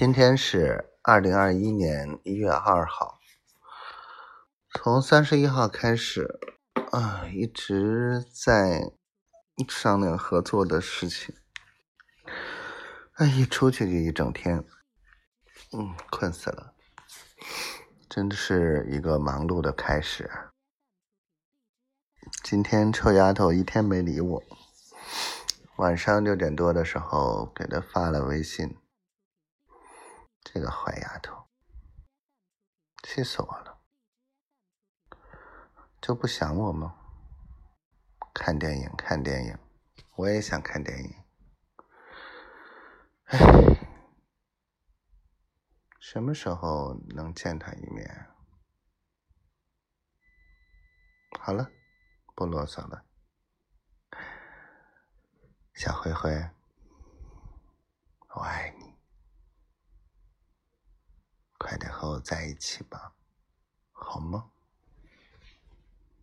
今天是二零二一年一月二号，从三十一号开始啊，一直在商量合作的事情。哎，一出去就一整天，嗯，困死了，真的是一个忙碌的开始。今天臭丫头一天没理我，晚上六点多的时候给她发了微信。这个坏丫头，气死我了！就不想我吗？看电影，看电影，我也想看电影。唉，什么时候能见他一面？好了，不啰嗦了。小灰灰，我爱快点和我在一起吧，好吗？